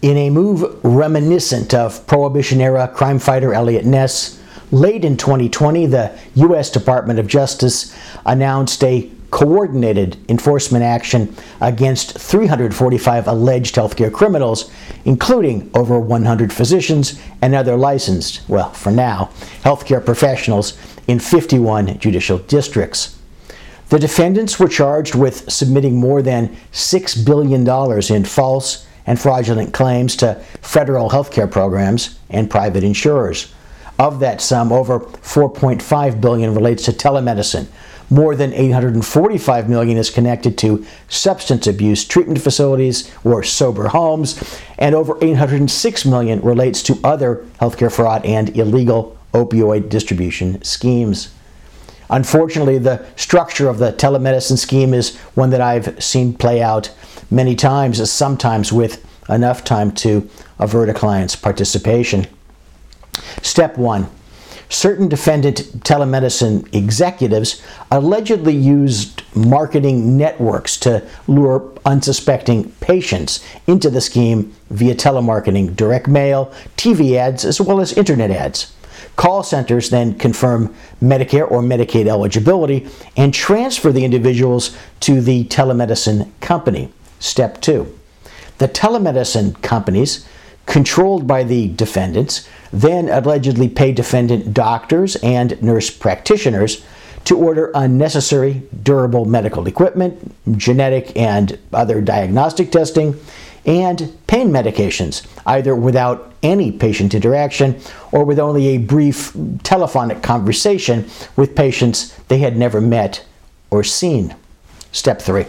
In a move reminiscent of Prohibition era crime fighter Eliot Ness, late in 2020, the U.S. Department of Justice announced a coordinated enforcement action against 345 alleged healthcare criminals, including over 100 physicians and other licensed, well, for now, healthcare professionals in 51 judicial districts. The defendants were charged with submitting more than $6 billion in false and fraudulent claims to federal healthcare programs and private insurers. Of that sum, over 4.5 billion relates to telemedicine. More than 845 million is connected to substance abuse treatment facilities or sober homes, and over 806 million relates to other healthcare fraud and illegal opioid distribution schemes. Unfortunately, the structure of the telemedicine scheme is one that I've seen play out many times, sometimes with enough time to avert a client's participation. Step one certain defendant telemedicine executives allegedly used marketing networks to lure unsuspecting patients into the scheme via telemarketing, direct mail, TV ads, as well as internet ads. Call centers then confirm Medicare or Medicaid eligibility and transfer the individuals to the telemedicine company. Step two. The telemedicine companies, controlled by the defendants, then allegedly pay defendant doctors and nurse practitioners to order unnecessary durable medical equipment, genetic and other diagnostic testing, and pain medications, either without any patient interaction or with only a brief telephonic conversation with patients they had never met or seen. Step three.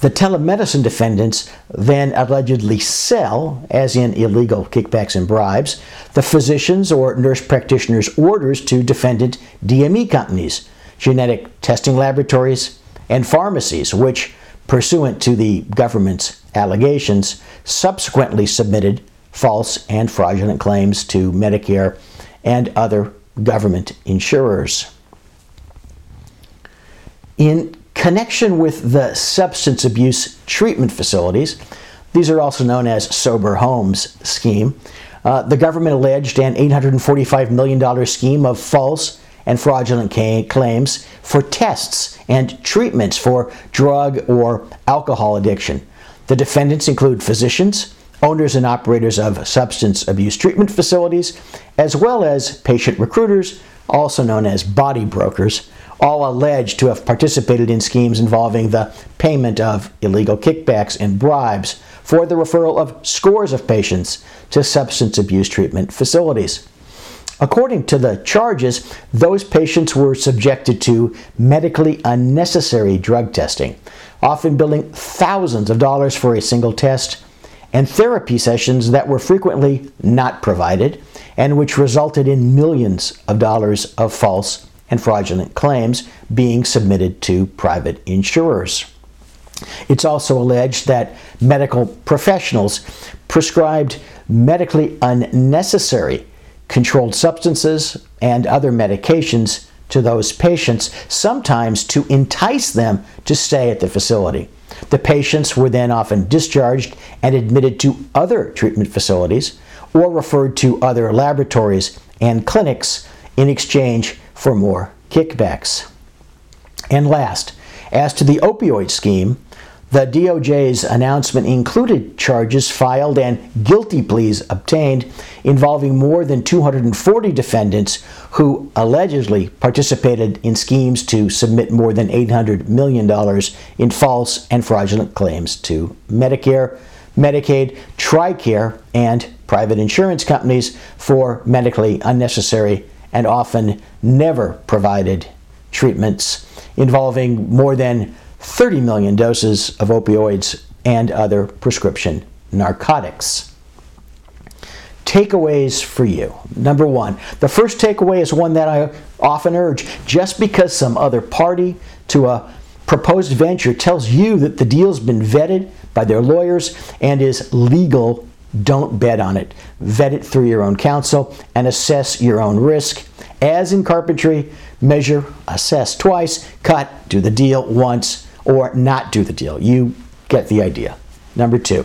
The telemedicine defendants then allegedly sell, as in illegal kickbacks and bribes, the physicians or nurse practitioners' orders to defendant DME companies, genetic testing laboratories, and pharmacies, which, pursuant to the government's allegations, subsequently submitted false and fraudulent claims to Medicare and other government insurers. In connection with the substance abuse treatment facilities, these are also known as sober homes scheme. Uh, the government alleged an $845 million scheme of false and fraudulent claims for tests and treatments for drug or alcohol addiction. The defendants include physicians, owners and operators of substance abuse treatment facilities, as well as patient recruiters, also known as body brokers, all alleged to have participated in schemes involving the payment of illegal kickbacks and bribes for the referral of scores of patients to substance abuse treatment facilities. According to the charges, those patients were subjected to medically unnecessary drug testing, often billing thousands of dollars for a single test, and therapy sessions that were frequently not provided and which resulted in millions of dollars of false and fraudulent claims being submitted to private insurers. It's also alleged that medical professionals prescribed medically unnecessary controlled substances and other medications to those patients, sometimes to entice them to stay at the facility. The patients were then often discharged and admitted to other treatment facilities or referred to other laboratories and clinics in exchange for more kickbacks. And last, as to the opioid scheme, the DOJ's announcement included charges filed and guilty pleas obtained involving more than 240 defendants who allegedly participated in schemes to submit more than $800 million in false and fraudulent claims to Medicare, Medicaid, TRICARE, and private insurance companies for medically unnecessary and often never provided treatments involving more than 30 million doses of opioids and other prescription narcotics. Takeaways for you. Number one, the first takeaway is one that I often urge. Just because some other party to a proposed venture tells you that the deal's been vetted by their lawyers and is legal don't bet on it. Vet it through your own counsel and assess your own risk As in carpentry, measure, assess twice, cut, do the deal once, or not do the deal. You get the idea. Number two,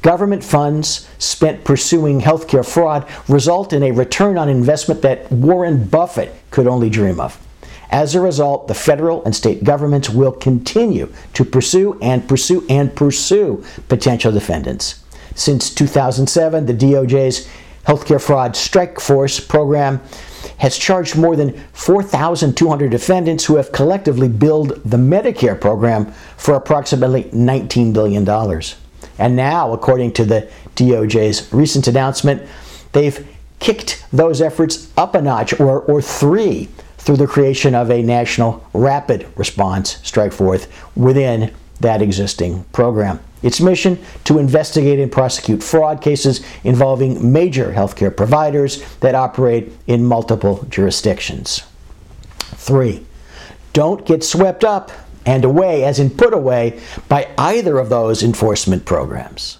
government funds spent pursuing healthcare fraud result in a return on investment that Warren Buffett could only dream of. As a result, the federal and state governments will continue to pursue and pursue and pursue potential defendants. Since 2007, the DOJ's Healthcare Fraud Strike Force program has charged more than 4,200 defendants who have collectively billed the Medicare program for approximately $19 billion. And now, according to the DOJ's recent announcement, they've kicked those efforts up a notch or, or three through the creation of a national rapid response strike force within that existing program. Its mission to investigate and prosecute fraud cases involving major healthcare providers that operate in multiple jurisdictions. Three, don't get swept up and away, as in put away, by either of those enforcement programs.